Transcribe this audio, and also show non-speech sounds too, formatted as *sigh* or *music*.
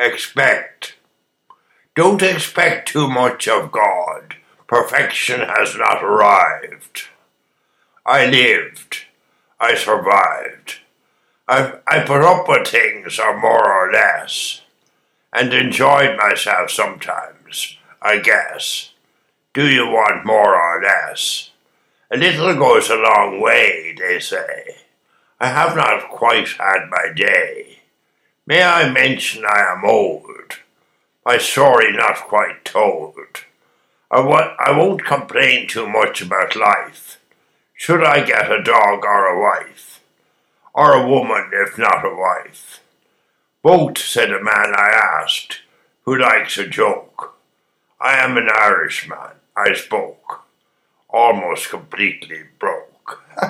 expect. Don't expect too much of God. Perfection has not arrived. I lived. I survived. I, I put up with things, or more or less, and enjoyed myself sometimes, I guess. Do you want more or less? A little goes a long way, they say. I have not quite had my day. May I mention I am old, my story not quite told. I, wa- I won't complain too much about life. Should I get a dog or a wife? Or a woman if not a wife? Both, said a man I asked, who likes a joke. I am an Irishman, I spoke, almost completely broke. *laughs*